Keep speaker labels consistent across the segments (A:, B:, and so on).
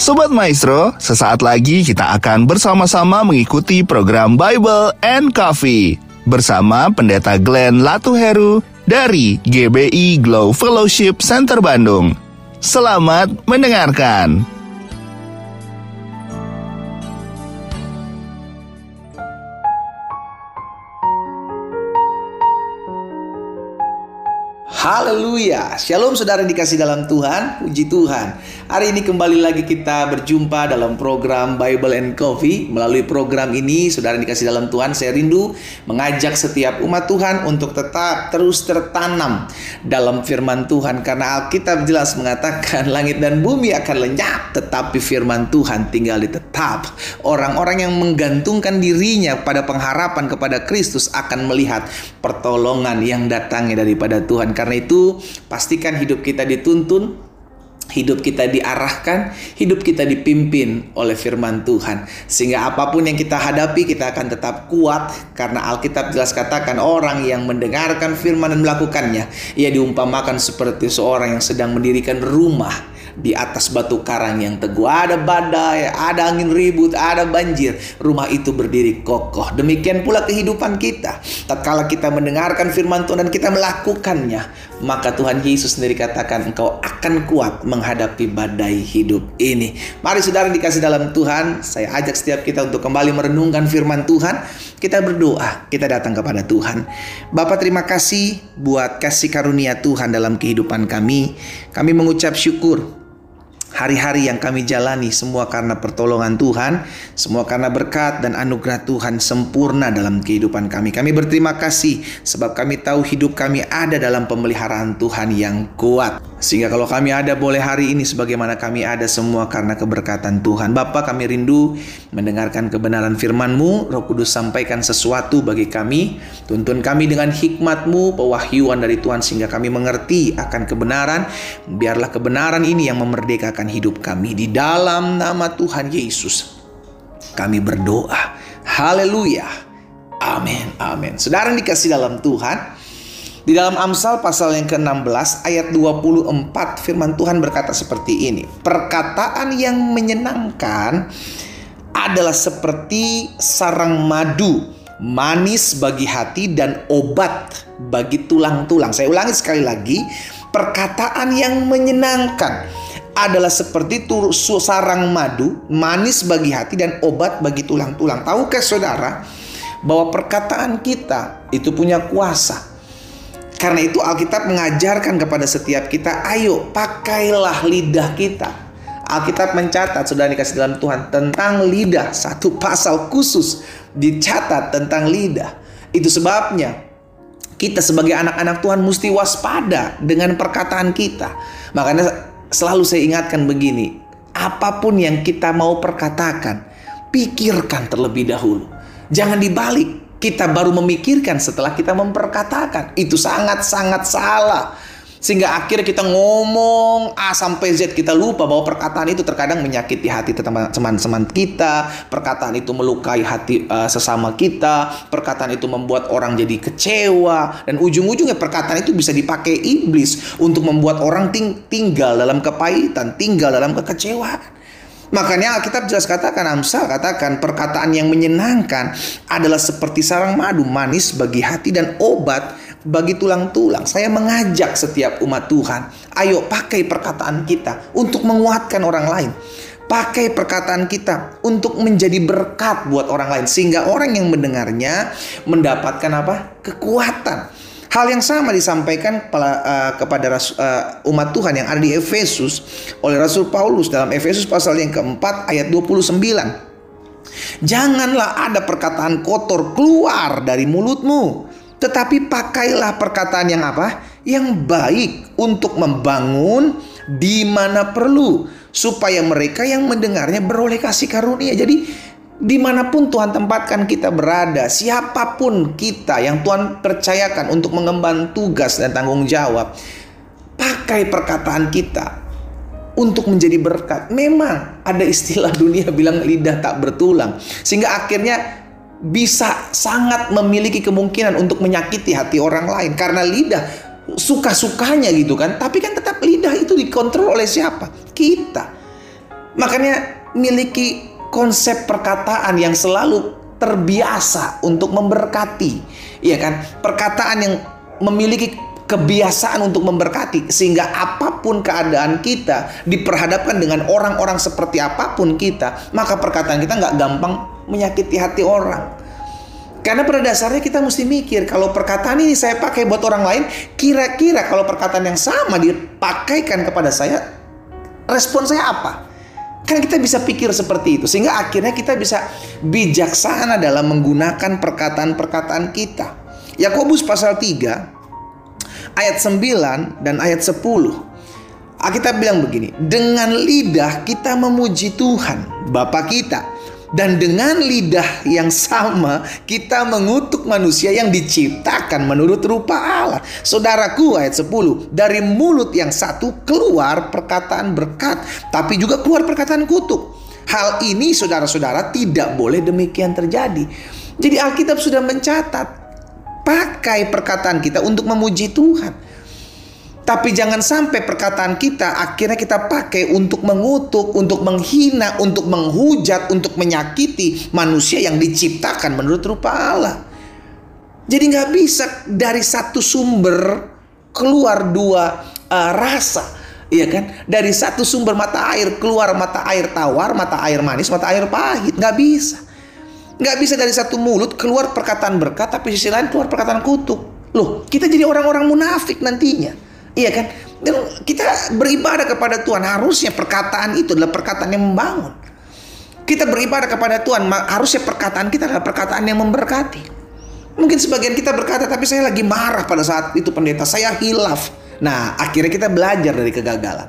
A: Sobat Maestro, sesaat lagi kita akan bersama-sama mengikuti program Bible and Coffee bersama Pendeta Glenn Latuheru dari GBI Glow Fellowship Center Bandung. Selamat mendengarkan.
B: Haleluya, Shalom saudara dikasih dalam Tuhan, puji Tuhan. Hari ini kembali lagi kita berjumpa dalam program Bible and Coffee. Melalui program ini, saudara dikasih dalam Tuhan Saya rindu mengajak setiap umat Tuhan untuk tetap terus tertanam dalam firman Tuhan. Karena Alkitab jelas mengatakan langit dan bumi akan lenyap Tetapi firman Tuhan tinggal di tetap. Orang-orang yang menggantungkan dirinya pada pengharapan kepada Kristus akan melihat pertolongan yang datangnya daripada Tuhan. Karena itu, pastikan hidup kita dituntun, hidup kita diarahkan, hidup kita dipimpin oleh firman Tuhan. Sehingga apa pun yang kita hadapi, kita akan tetap kuat karena Alkitab jelas katakan orang yang mendengarkan firman dan melakukannya, ia diumpamakan seperti seorang yang sedang mendirikan rumah di atas batu karang yang teguh. Ada badai, ada angin ribut, ada banjir. Rumah itu berdiri kokoh. Demikian pula kehidupan kita. Tatkala kita mendengarkan firman Tuhan dan kita melakukannya, maka Tuhan Yesus sendiri katakan engkau akan kuat menghadapi badai hidup ini. Mari saudara dikasih dalam Tuhan, saya ajak setiap kita untuk kembali merenungkan firman Tuhan. Kita berdoa, kita datang kepada Tuhan. Bapak terima kasih buat kasih karunia Tuhan dalam kehidupan kami. Kami mengucap syukur Hari-hari yang kami jalani semua karena pertolongan Tuhan, semua karena berkat dan anugerah Tuhan sempurna dalam kehidupan kami. Kami berterima kasih sebab kami tahu hidup kami ada dalam pemeliharaan Tuhan yang kuat. Sehingga kalau kami ada boleh hari ini sebagaimana kami ada semua karena keberkatan Tuhan. Bapak kami rindu mendengarkan kebenaran firman-Mu, Roh Kudus sampaikan sesuatu bagi kami. Tuntun kami dengan hikmat-Mu, pewahyuan dari Tuhan sehingga kami mengerti akan kebenaran. Biarlah kebenaran ini yang memerdekakan akan hidup kami di dalam nama Tuhan Yesus. Kami berdoa. Haleluya. Amin. Amin. Saudara yang dikasih dalam Tuhan, di dalam Amsal pasal yang ke-16 ayat 24 firman Tuhan berkata seperti ini. Perkataan yang menyenangkan adalah seperti sarang madu, manis bagi hati dan obat bagi tulang-tulang. Saya ulangi sekali lagi, perkataan yang menyenangkan adalah seperti sarang madu, manis bagi hati dan obat bagi tulang-tulang. Tahukah saudara bahwa perkataan kita itu punya kuasa? Karena itu Alkitab mengajarkan kepada setiap kita, ayo pakailah lidah kita. Alkitab mencatat, sudah dikasih dalam Tuhan, tentang lidah. Satu pasal khusus dicatat tentang lidah. Itu sebabnya kita sebagai anak-anak Tuhan mesti waspada dengan perkataan kita. Makanya selalu saya ingatkan begini, apa pun yang kita mau perkatakan, pikirkan terlebih dahulu. Jangan dibalik, kita baru memikirkan setelah kita memperkatakan. Itu sangat-sangat salah. Sehingga akhirnya kita ngomong A sampai Z kita lupa bahwa perkataan itu terkadang menyakiti hati teman-teman kita, perkataan itu melukai hati uh, sesama kita, perkataan itu membuat orang jadi kecewa dan ujung-ujungnya perkataan itu bisa dipakai iblis untuk membuat orang ting tinggal dalam kepahitan, tinggal dalam kekecewaan. Makanya Alkitab jelas katakan Amsal katakan perkataan yang menyenangkan adalah seperti sarang madu manis bagi hati dan obat bagi tulang-tulang. Saya mengajak setiap umat Tuhan, ayo pakai perkataan kita untuk menguatkan orang lain. Pakai perkataan kita untuk menjadi berkat buat orang lain sehingga orang yang mendengarnya mendapatkan apa? kekuatan. Hal yang sama disampaikan uh, kepada uh, umat Tuhan yang ada di Efesus oleh Rasul Paulus dalam Efesus pasal yang keempat ayat 29. Janganlah ada perkataan kotor keluar dari mulutmu, tetapi pakailah perkataan yang apa? Yang baik untuk membangun di mana perlu supaya mereka yang mendengarnya beroleh kasih karunia. Jadi di mana pun Tuhan tempatkan kita berada, siapa pun kita yang Tuhan percayakan untuk mengemban tugas dan tanggung jawab, pakai perkataan kita untuk menjadi berkat. Memang ada istilah dunia bilang lidah tak bertulang, sehingga akhirnya bisa sangat memiliki kemungkinan untuk menyakiti hati orang lain. Karena lidah suka-sukanya gitu kan tapi kan tetap lidah itu dikontrol oleh siapa? Kita. Makanya miliki konsep perkataan yang selalu terbiasa untuk memberkati. Iya kan? Perkataan yang memiliki kebiasaan untuk memberkati sehingga apa pun keadaan kita diperhadapkan dengan orang-orang seperti apa pun kita maka perkataan kita nggak gampang menyakiti hati orang karena pada dasarnya kita mesti mikir kalau perkataan ini saya pakai buat orang lain kira-kira kalau perkataan yang sama dipakaikan kepada saya respon saya apa kan kita bisa pikir seperti itu sehingga akhirnya kita bisa bijaksana dalam menggunakan perkataan-perkataan kita Yakobus pasal 3 ayat 9 dan ayat 10. Alkitab bilang begini, dengan lidah kita memuji Tuhan, Bapa kita, dan dengan lidah yang sama kita mengutuk manusia yang diciptakan menurut rupa Allah. Saudaraku ayat 10, dari mulut yang satu keluar perkataan berkat, tapi juga keluar perkataan kutuk. Hal ini saudara-saudara tidak boleh demikian terjadi. Jadi Alkitab sudah mencatat pakai perkataan kita untuk memuji Tuhan. Tapi jangan sampai perkataan kita akhirnya kita pakai untuk mengutuk, untuk menghina, untuk menghujat, untuk menyakiti manusia yang diciptakan menurut rupa Allah. Jadi nggak bisa dari satu sumber keluar dua uh, rasa, iya kan? Dari satu sumber mata air keluar mata air tawar, mata air manis, mata air pahit, nggak bisa. Nggak bisa dari satu mulut keluar perkataan berkat, tapi sisi lain keluar perkataan kutuk. Loh, kita jadi orang-orang munafik nantinya. Iya kan? Dan kita beribadah kepada Tuhan, harusnya perkataan itu adalah perkataan yang membangun. Kita beribadah kepada Tuhan, harusnya perkataan kita adalah perkataan yang memberkati. Mungkin sebagian kita berkata, tapi saya lagi marah pada saat itu pendeta, saya hilaf. Nah, akhirnya kita belajar dari kegagalan.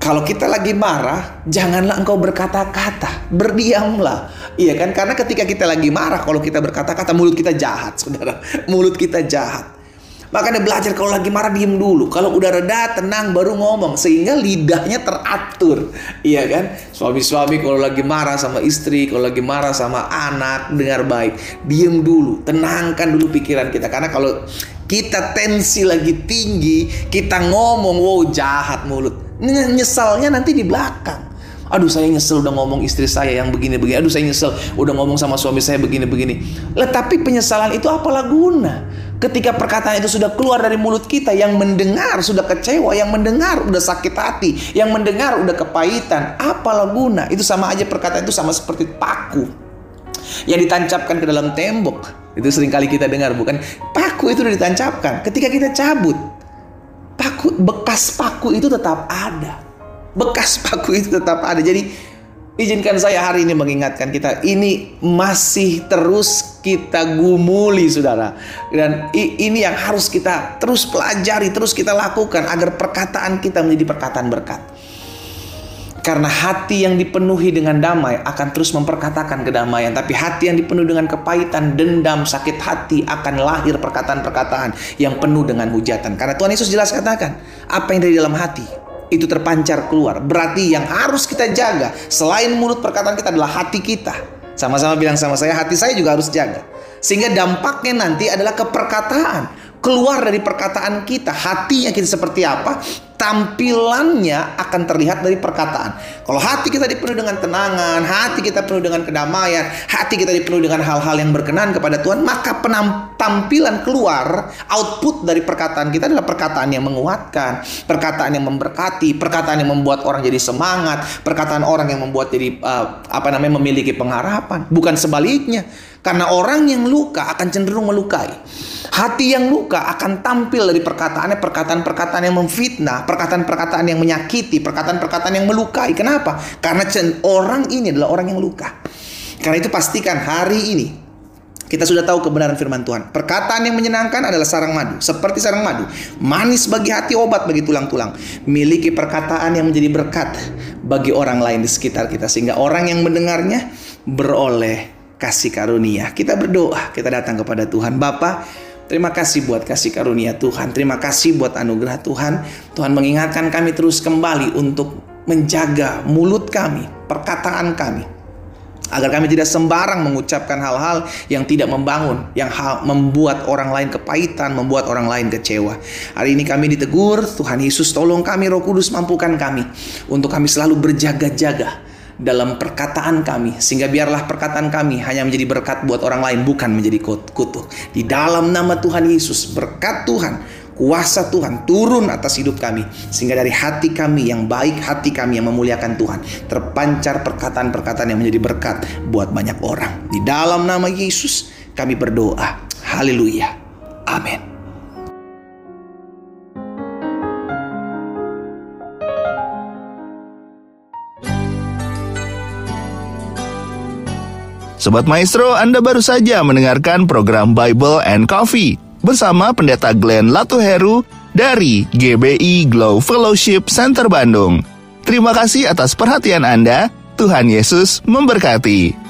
B: Kalau kita lagi marah, janganlah engkau berkata-kata, berdiamlah. Iya kan? Karena ketika kita lagi marah, kalau kita berkata-kata, mulut kita jahat, saudara. Mulut kita jahat. Makanya belajar kalau lagi marah diem dulu. Kalau udah reda, tenang, baru ngomong. Sehingga lidahnya teratur. Iya kan? Suami-suami kalau lagi marah sama istri, kalau lagi marah sama anak, dengar baik. Diem dulu, tenangkan dulu pikiran kita. Karena kalau kita tensi lagi tinggi, kita ngomong, wow jahat mulut Nyesalnya nanti di belakang. Aduh saya nyesel udah ngomong istri saya yang begini-begini. Aduh saya nyesel udah ngomong sama suami saya begini-begini. Lah tapi penyesalan itu apalah guna? Ketika perkataan itu sudah keluar dari mulut kita, yang mendengar sudah kecewa, yang mendengar udah sakit hati, yang mendengar udah kepahitan, apalah guna? Itu sama aja perkataan itu sama seperti paku yang ditancapkan ke dalam tembok. Itu sering kali kita dengar, bukan? Paku itu udah ditancapkan. Ketika kita cabut, paku bekas paku itu tetap ada. Bekas paku itu tetap ada. Jadi izinkan saya hari ini mengingatkan kita ini masih terus kita gumuli saudara. Dan ini yang harus kita terus pelajari, terus kita lakukan agar perkataan kita menjadi perkataan berkat. Karena hati yang dipenuhi dengan damai akan terus memperkatakan kedamaian. Tapi hati yang dipenuhi dengan kepahitan, dendam, sakit hati akan lahir perkataan-perkataan yang penuh dengan hujatan. Karena Tuhan Yesus jelas katakan, apa yang dari dalam hati itu terpancar keluar. Berarti yang harus kita jaga selain mulut perkataan kita adalah hati kita. Sama-sama bilang sama saya, hati saya juga harus jaga. Sehingga dampaknya nanti adalah keperkataan keluar dari perkataan kita, hatinya kita seperti apa, tampilannya akan terlihat dari perkataan. Kalau hati kita dipenuhi dengan tenangan, hati kita penuh dengan kedamaian, hati kita dipenuhi dengan hal-hal yang berkenan kepada Tuhan, maka penampilan keluar, output dari perkataan kita adalah perkataan yang menguatkan, perkataan yang memberkati, perkataan yang membuat orang jadi semangat, perkataan orang yang membuat jadi uh, apa namanya memiliki pengharapan, bukan sebaliknya. Karena orang yang luka akan cenderung melukai. Hati yang luka akan tampil dari perkataannya perkataan-perkataan yang memfitnah, perkataan-perkataan yang menyakiti, perkataan-perkataan yang melukai. Kenapa? Karena orang ini adalah orang yang luka. Karena itu pastikan hari ini kita sudah tahu kebenaran firman Tuhan. Perkataan yang menyenangkan adalah sarang madu, seperti sarang madu. Manis bagi hati, obat bagi tulang-tulang. Miliki perkataan yang menjadi berkat bagi orang lain di sekitar kita sehingga orang yang mendengarnya beroleh kasih karunia. Kita berdoa, kita datang kepada Tuhan. Bapa, terima kasih buat kasih karunia Tuhan. Terima kasih buat anugerah Tuhan. Tuhan mengingatkan kami terus kembali untuk menjaga mulut kami, perkataan kami. agar kami tidak sembarang mengucapkan hal-hal yang tidak membangun, yang hal, membuat orang lain kepahitan, membuat orang lain kecewa. Hari ini kami ditegur, Tuhan Yesus tolong kami, Roh Kudus mampukan kami untuk kami selalu berjaga-jaga dalam perkataan kami sehingga biarlah perkataan kami hanya menjadi berkat buat orang lain bukan menjadi kutuk. Di dalam nama Tuhan Yesus, berkat Tuhan kuasa Tuhan turun atas hidup kami sehingga dari hati kami yang baik hati kami yang memuliakan Tuhan terpancar perkataan-perkataan yang menjadi berkat buat banyak orang. Di dalam nama Yesus kami berdoa. Haleluya. Amin
A: Sobat Maestro, Anda baru saja mendengarkan program Bible and Coffee bersama Pendeta Glenn Latuheru dari GBI Glow Fellowship Center Bandung. Terima kasih atas perhatian Anda. Tuhan Yesus memberkati.